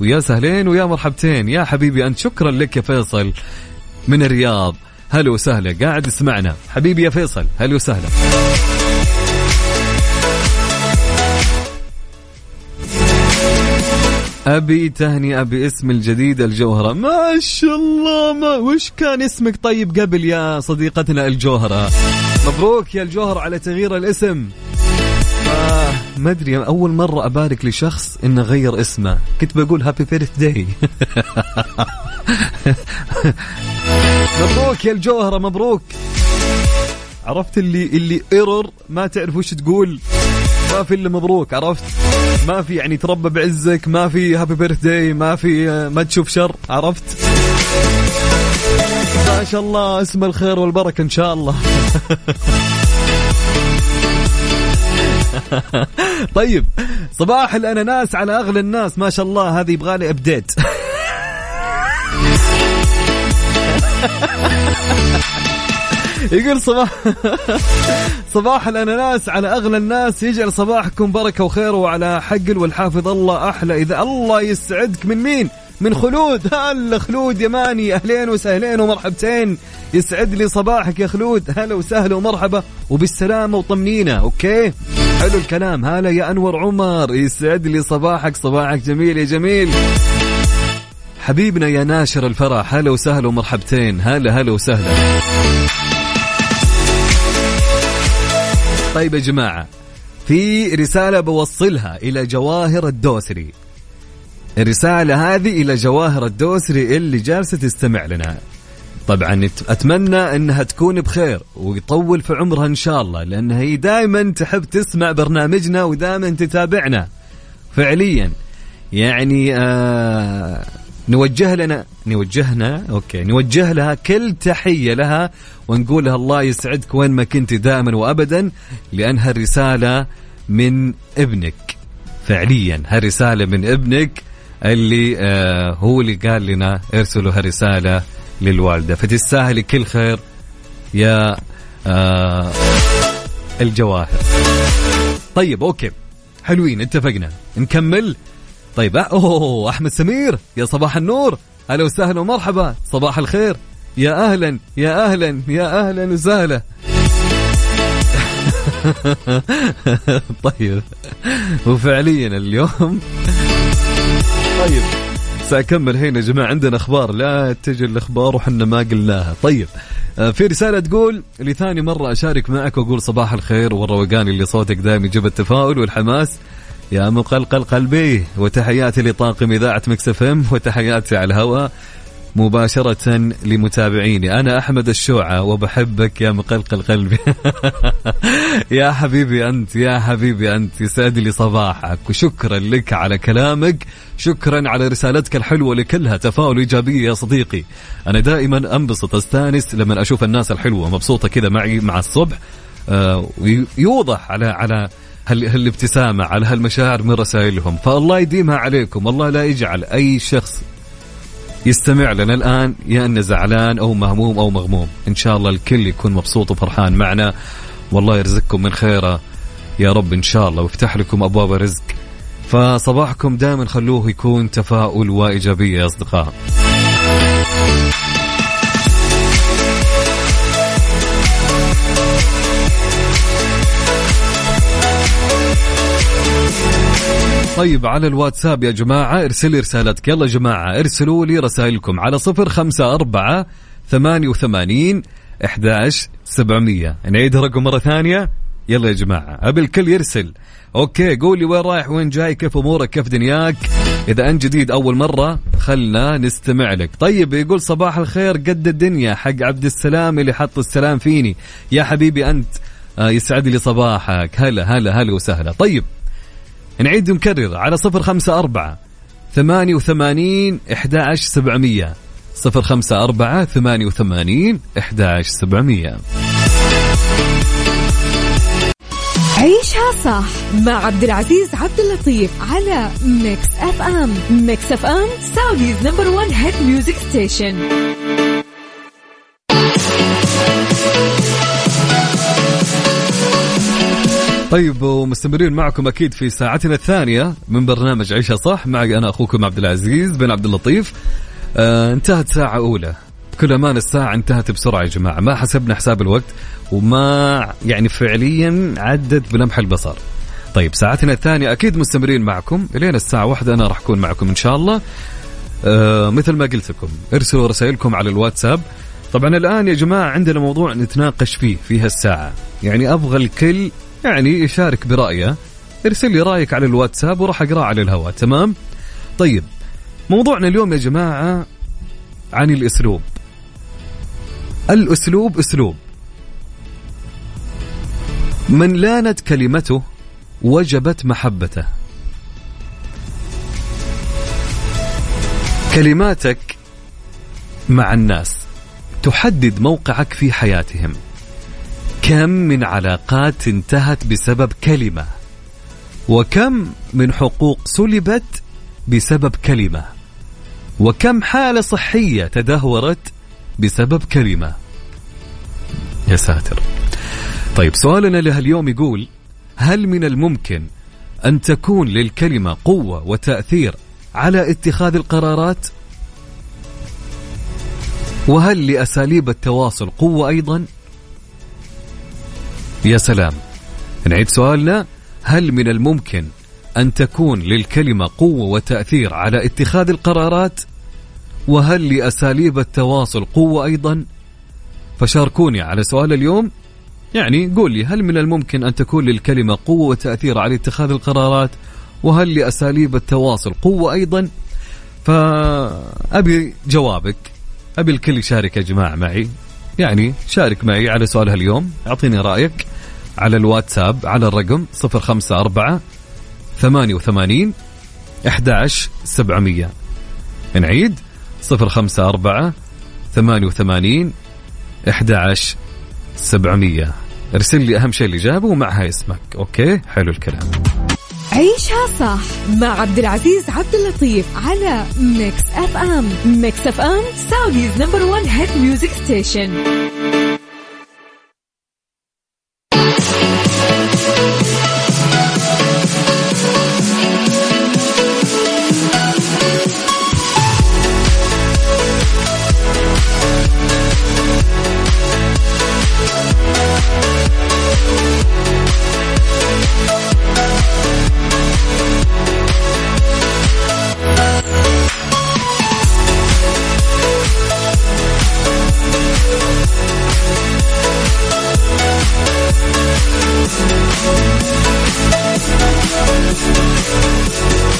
ويا سهلين ويا مرحبتين. يا حبيبي أنت شكرا لك يا فيصل من الرياض. هلا وسهلا. قاعد اسمعنا حبيبي يا فيصل هلا وسهلا. أبي تهنئه باسم الجديد الجوهرة. ما شاء الله ما وش كان اسمك طيب قبل يا صديقتنا الجوهرة؟ مبروك يا الجوهر على تغيير الاسم. آه ما أدري أول مرة أبارك لشخص إنه غير اسمه. كنت بقول هابي بيرث داي مبروك يا الجوهره مبروك. عرفت اللي اللي error ما تعرف وش تقول. ما في إلا مبروك عرفت؟ ما في يعني تربى بعزك ما في happy birthday ما في ما تشوف شر عرفت؟ ما شاء الله اسم الخير والبركة إن شاء الله. (laughs) طيب صباح الأناناس على أغلى الناس. ما شاء الله هذه يبغى لي update يقول صباح (laughs) صباح الأناناس على أغلى الناس. يجعل صباحكم بركة وخير وعلى حقل والحافظ الله أحلى. إذا الله يسعدك من مين؟ من خلود. هلا خلود يماني أهلين وسهلين ومرحبتين. يسعد لي صباحك يا خلود. هلا وسهلا ومرحبا. وبالسلامة وطمنينة. أوكي؟ حلو الكلام. هلا يا أنور عمر. يسعد لي صباحك. صباحك جميل يا جميل. حبيبنا يا ناشر الفرح. هلا وسهلا ومرحبتين. هلا هلا وسهلا. طيب يا جماعة في رسالة بوصلها إلى جواهر الدوسري. الرسالة هذه إلى جواهر الدوسري اللي جالسة تستمع لنا. طبعا أتمنى أنها تكون بخير ويطول في عمرها إن شاء الله لأنها هي دائما تحب تسمع برنامجنا ودائما تتابعنا. فعليا. يعني آه نوجه لنا نوجهنا أوكي نوجه لها كل تحية لها ونقول لها الله يسعدك وين ما كنت دائما وابدا لأن هالرساله من ابنك. فعليا هالرسالة من ابنك. اللي آه هو اللي قال لنا ارسلوا هالرسالة للوالدة. فتستاهلي كل خير يا آه الجواهر. طيب أوكي. حلوين اتفقنا. نكمل؟ طيب أوه أحمد سمير يا صباح النور. أهلا وسهلا ومرحبا. صباح الخير. يا أهلا يا أهلا يا أهلا وسهلا. (laughs) طيب. وفعليا اليوم طيب. سأكمل هنا يا جماعة. عندنا أخبار. لا تجي الأخبار وحنا ما قلناها. طيب. آه، في رسالة تقول لثاني مرة أشارك معك وأقول صباح الخير. والروقان اللي صوتك دائما يجيب التفاؤل والحماس. يا مقلقل قلبي وتحياتي لطاقم إذاعة مكس إم وتحياتي على الهواء. مباشرة لمتابعيني. أنا أحمد الشوعة وبحبك يا مقلقل قلبي. (laughs) يا حبيبي أنت يا حبيبي أنت يسعد لي صباحك وشكرا لك على كلامك. شكرا على رسالتك الحلوة لكلها تفاؤل إيجابية يا صديقي. أنا دائما أنبسط أستانس لما أشوف الناس الحلوة مبسوطة كذا معي مع الصبح. آه ويوضح على على هالابتسامة على هالمشاعر من رسائلهم. فالله يديمها عليكم الله لا يجعل أي شخص يستمع لنا الآن يا أنه زعلان أو مهموم أو مغموم. إن شاء الله الكل يكون مبسوط وفرحان معنا. والله يرزقكم من خيره. يا رب إن شاء الله ويفتح لكم أبواب الرزق. فصباحكم دائما خلوه يكون تفاؤل وإيجابية يا أصدقاء. طيب على الواتساب يا جماعة ارسلي رسالتك. يلا جماعة ارسلوا لي رسائلكم على صفر خمسة أربعة ثمانية وثمانين إحداش سبعمية. نعيد الرقم مرة ثانية. يلا يا جماعة أبي الكل يرسل. أوكي قولي وين رايح وين جاي كيف أمورك كيف دنياك؟ إذا أنت جديد أول مرة خلنا نستمع لك. طيب يقول صباح الخير قد الدنيا حق عبد السلام اللي حط السلام فيني. يا حبيبي أنت آه يسعد لي صباحك. هلا هلا هلا وسهلا. طيب نعيد ونكرر على صفر خمسة أربعة ثمانية وثمانين إحدى سبعمية. صفر خمسة أربعة ثمانية وثمانين إحدى سبعمية.
عيشها صح مع عبد العزيز عبد اللطيف على Mix FM Mix FM Saudi's number 1 hit music station
طيب ومستمرين معكم أكيد في ساعتنا الثانية من برنامج عيشها صح. معي أنا أخوكم عبد العزيز بن عبد اللطيف. آه انتهت ساعة أولى. كل أمان الساعة انتهت بسرعة يا جماعة. ما حسبنا حساب الوقت وما يعني فعليا عدت بلمح البصر. طيب ساعتنا الثانية أكيد مستمرين معكم. إلين الساعة واحدة أنا راح أكون معكم إن شاء الله. آه مثل ما قلت لكم ارسلوا رسائلكم على الواتساب. طبعا الآن يا جماعة عندنا موضوع نتناقش فيه في هالساعة. يعني أبغى الكل يعني يشارك برأيه. ارسل لي رأيك على الواتساب وراح أقرأه على الهواء تمام؟ طيب موضوعنا اليوم يا جماعة عن الأسلوب. الأسلوب أسلوب. من لانت كلمته وجبت محبته. كلماتك مع الناس تحدد موقعك في حياتهم. كم من علاقات انتهت بسبب كلمة؟ وكم من حقوق سلبت بسبب كلمة؟ وكم حالة صحية تدهورت بسبب كلمة؟ يا ساتر. طيب سؤالنا لهاليوم يقول هل من الممكن أن تكون للكلمة قوة وتأثير على اتخاذ القرارات؟ وهل لأساليب التواصل قوة أيضا؟ يا سلام. نعيد سؤالنا. هل من الممكن أن تكون للكلمة قوة وتأثير على اتخاذ القرارات؟ وهل لأساليب التواصل قوة أيضا؟ فشاركوني على سؤال اليوم. يعني قول لي هل من الممكن أن تكون للكلمة قوة وتأثير على اتخاذ القرارات؟ وهل لأساليب التواصل قوة أيضا؟ فأبي جوابك. أبي الكل يشارك يا جماعة معي. يعني شارك معي على سؤال هاليوم أعطيني رأيك. على الواتساب على الرقم 054 88 11 700 نعيد. صفر خمسة أربعة ثمانية وثمانين أحد سبعمية. ارسل لي أهم شيء الإجابة ومعها اسمك. okay؟ حلو الكلام.
عيشها صح مع عبد العزيز عبد اللطيف على Mix FM Mix FM Saudi's number 1 hit music station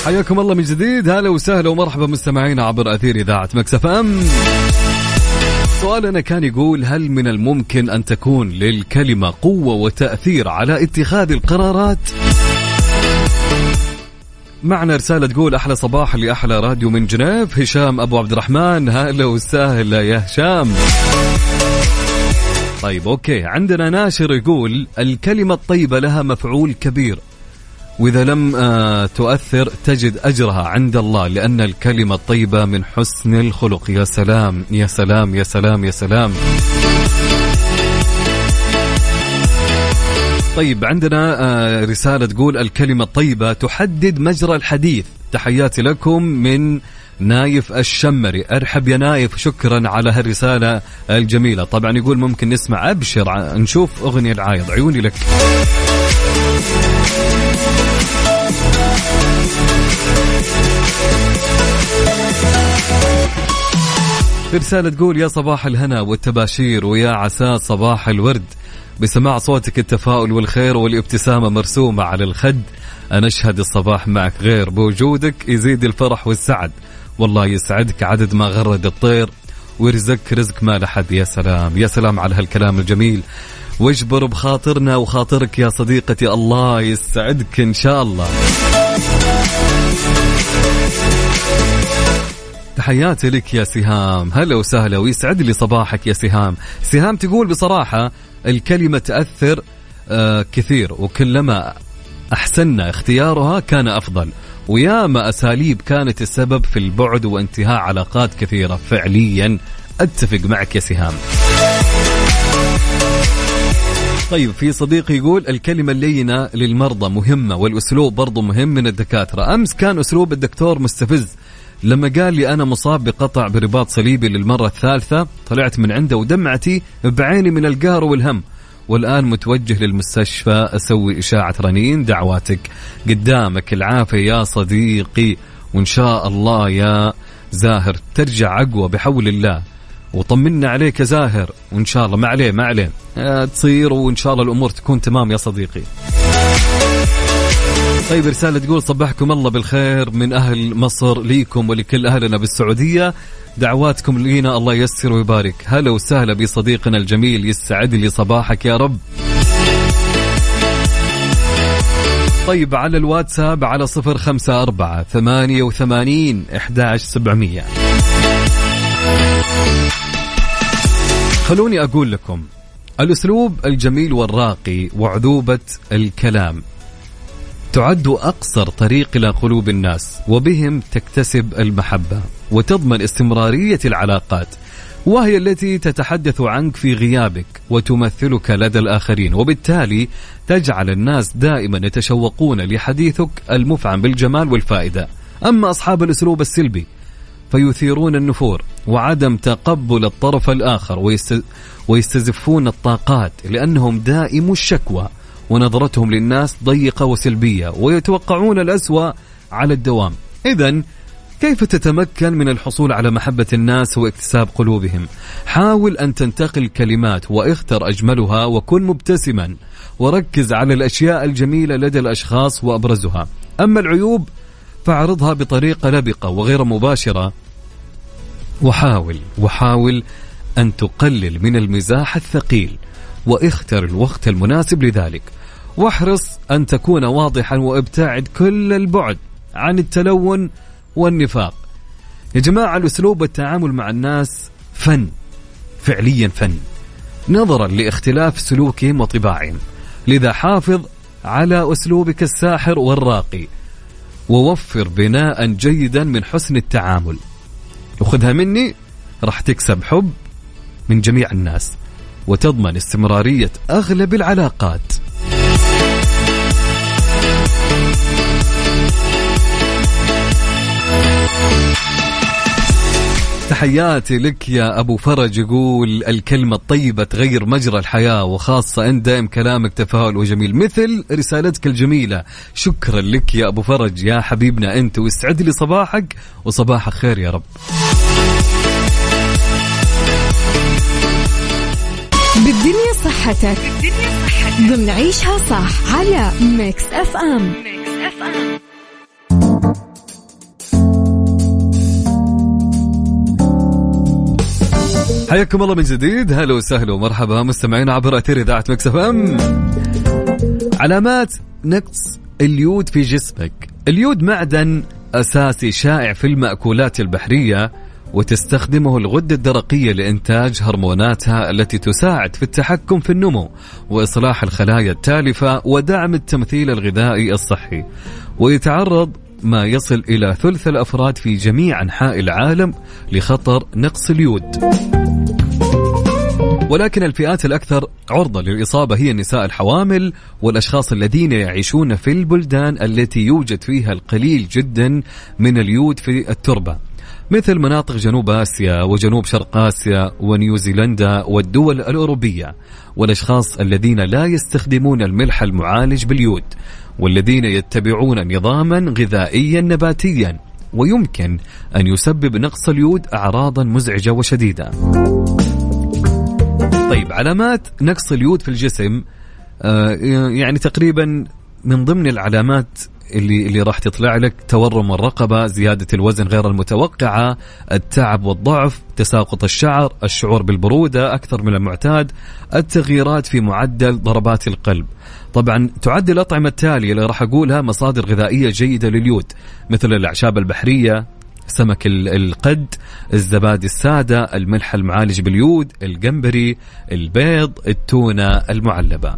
حياكم الله من جديد. هلا وسهلا ومرحبا مستمعينا عبر أثير إذاعة ميكس اف ام. سؤالنا كان يقول هل من الممكن أن تكون للكلمة قوة وتأثير على اتخاذ القرارات؟ معنا رسالة تقول أحلى صباح لأحلى راديو من جنيف. هشام أبو عبد الرحمن. هلا وسهلا يا هشام. طيب أوكي. عندنا ناشر يقول الكلمة الطيبة لها مفعول كبير. وإذا لم آه، تؤثر تجد أجرها عند الله لأن الكلمة الطيبة من حسن الخلق. يا سلام يا سلام يا سلام يا سلام. طيب عندنا آه، رسالة تقول الكلمة الطيبة تحدد مجرى الحديث. تحياتي لكم من نايف الشمري. أرحب يا نايف شكرا على هالرسالة الجميلة. طبعا يقول ممكن نسمع أبشر نشوف أغنية العايض. عيوني لك. رسالة تقول يا صباح الهنا والتباشير ويا عسى صباح الورد. بسماع صوتك التفاؤل والخير والابتسامة مرسومة على الخد. أنا أشهد الصباح معك غير بوجودك يزيد الفرح والسعد. والله يسعدك عدد ما غرد الطير. ويرزقك رزق ما لحد يا سلام يا سلام على هالكلام الجميل. واجبر بخاطرنا وخاطرك يا صديقتي الله يسعدك إن شاء الله. تحياتي لك يا سهام. هلا وسهلا ويسعد لي صباحك يا سهام. سهام تقول بصراحة الكلمة تأثر آه كثير. وكلما أحسننا اختيارها كان أفضل. وياما أساليب كانت السبب في البعد وانتهاء علاقات كثيرة. فعليا أتفق معك يا سهام. طيب في صديق يقول الكلمة اللينة للمرضى مهمة والأسلوب برضو مهم من الدكاترة. أمس كان أسلوب الدكتور مستفز لما قال لي أنا مصاب بقطع برباط صليبي للمرة الثالثة طلعت من عنده ودمعتي بعيني من القهر والهم. والآن متوجه للمستشفى أسوي إشاعة رنين دعواتك. قدامك العافية يا صديقي وإن شاء الله يا زاهر ترجع أقوى بحول الله. وطمنا عليك يا زاهر وإن شاء الله ما عليه ما عليه. آه، تصير وإن شاء الله الأمور تكون تمام يا صديقي. طيب رسالة تقول صبحكم الله بالخير من أهل مصر ليكم ولكل أهلنا بالسعودية. دعواتكم لينا الله ييسر ويبارك. هلا وسهلا بصديقنا الجميل يسعد لي صباحك يا رب. طيب على الواتساب على صفر خمسة أربعة ثمانية وثمانين إحداش سبعمية. خلوني أقول لكم الأسلوب الجميل والراقي وعذوبة الكلام. تعد أقصر طريق إلى قلوب الناس وبهم تكتسب المحبة وتضمن استمرارية العلاقات وهي التي تتحدث عنك في غيابك وتمثلك لدى الآخرين وبالتالي تجعل الناس دائما يتشوقون لحديثك المفعم بالجمال والفائدة. أما أصحاب الأسلوب السلبي فيثيرون النفور وعدم تقبل الطرف الآخر ويستزفون الطاقات لأنهم دائم الشكوى ونظرتهم للناس ضيقة وسلبية ويتوقعون الأسوأ على الدوام. إذا كيف تتمكن من الحصول على محبة الناس واكتساب قلوبهم؟ حاول أن تنتقل كلمات واختر أجملها وكن مبتسما وركز على الأشياء الجميلة لدى الأشخاص وأبرزها. أما العيوب فاعرضها بطريقة لبقة وغير مباشرة وحاول وحاول أن تقلل من المزاح الثقيل. واختر الوقت المناسب لذلك. واحرص أن تكون واضحا وإبتعد كل البعد عن التلون والنفاق. يا جماعة الأسلوب والتعامل مع الناس فن فعليا فن. نظرا لاختلاف سلوكهم وطباعهم. لذا حافظ على أسلوبك الساحر والراقي ووفر بناء جيدا من حسن التعامل. وخذها مني راح تكسب حب من جميع الناس. وتضمن استمرارية أغلب العلاقات. تحياتي لك يا أبو فرج يقول الكلمة الطيبه تغير مجرى الحياة وخاصة أن دائم كلامك تفاؤل وجميل مثل رسالتك الجميلة. شكرا لك يا أبو فرج يا حبيبنا أنت ويسعد لي صباحك وصباحك خير يا رب.
بالدنيا صحتك. بالدنيا صحتك ضمن عيشها صح على ميكس اف ام ميكس اف ام
حياكم الله من جديد. هلا وسهلا ومرحبا مستمعين عبر أثير إذاعة ميكس اف ام علامات نقص اليود في جسمك. اليود معدن أساسي شائع في المأكولات البحرية. وتستخدمه الغدة الدرقية لإنتاج هرموناتها التي تساعد في التحكم في النمو وإصلاح الخلايا التالفة ودعم التمثيل الغذائي الصحي. ويتعرض ما يصل إلى ثلث الأفراد في جميع أنحاء العالم لخطر نقص اليود. ولكن الفئات الأكثر عرضة للإصابة هي النساء الحوامل والأشخاص الذين يعيشون في البلدان التي يوجد فيها القليل جدا من اليود في التربة. مثل مناطق جنوب آسيا وجنوب شرق آسيا ونيوزيلندا والدول الأوروبية والأشخاص الذين لا يستخدمون الملح المعالج باليود والذين يتبعون نظاما غذائيا نباتيا ويمكن أن يسبب نقص اليود أعراضا مزعجة وشديدة. طيب علامات نقص اليود في الجسم آه، يعني تقريبا من ضمن العلامات اللي اللي راح تطلع لك تورم الرقبة، زيادة الوزن غير المتوقعة، التعب والضعف، تساقط الشعر، الشعور بالبرودة أكثر من المعتاد، التغييرات في معدل ضربات القلب. طبعا تعد الأطعمة التالية اللي راح أقولها مصادر غذائية جيدة لليود مثل الأعشاب البحرية، سمك القد الزبادي السادة الملح المعالج باليود الجمبري البيض التونة المعلبة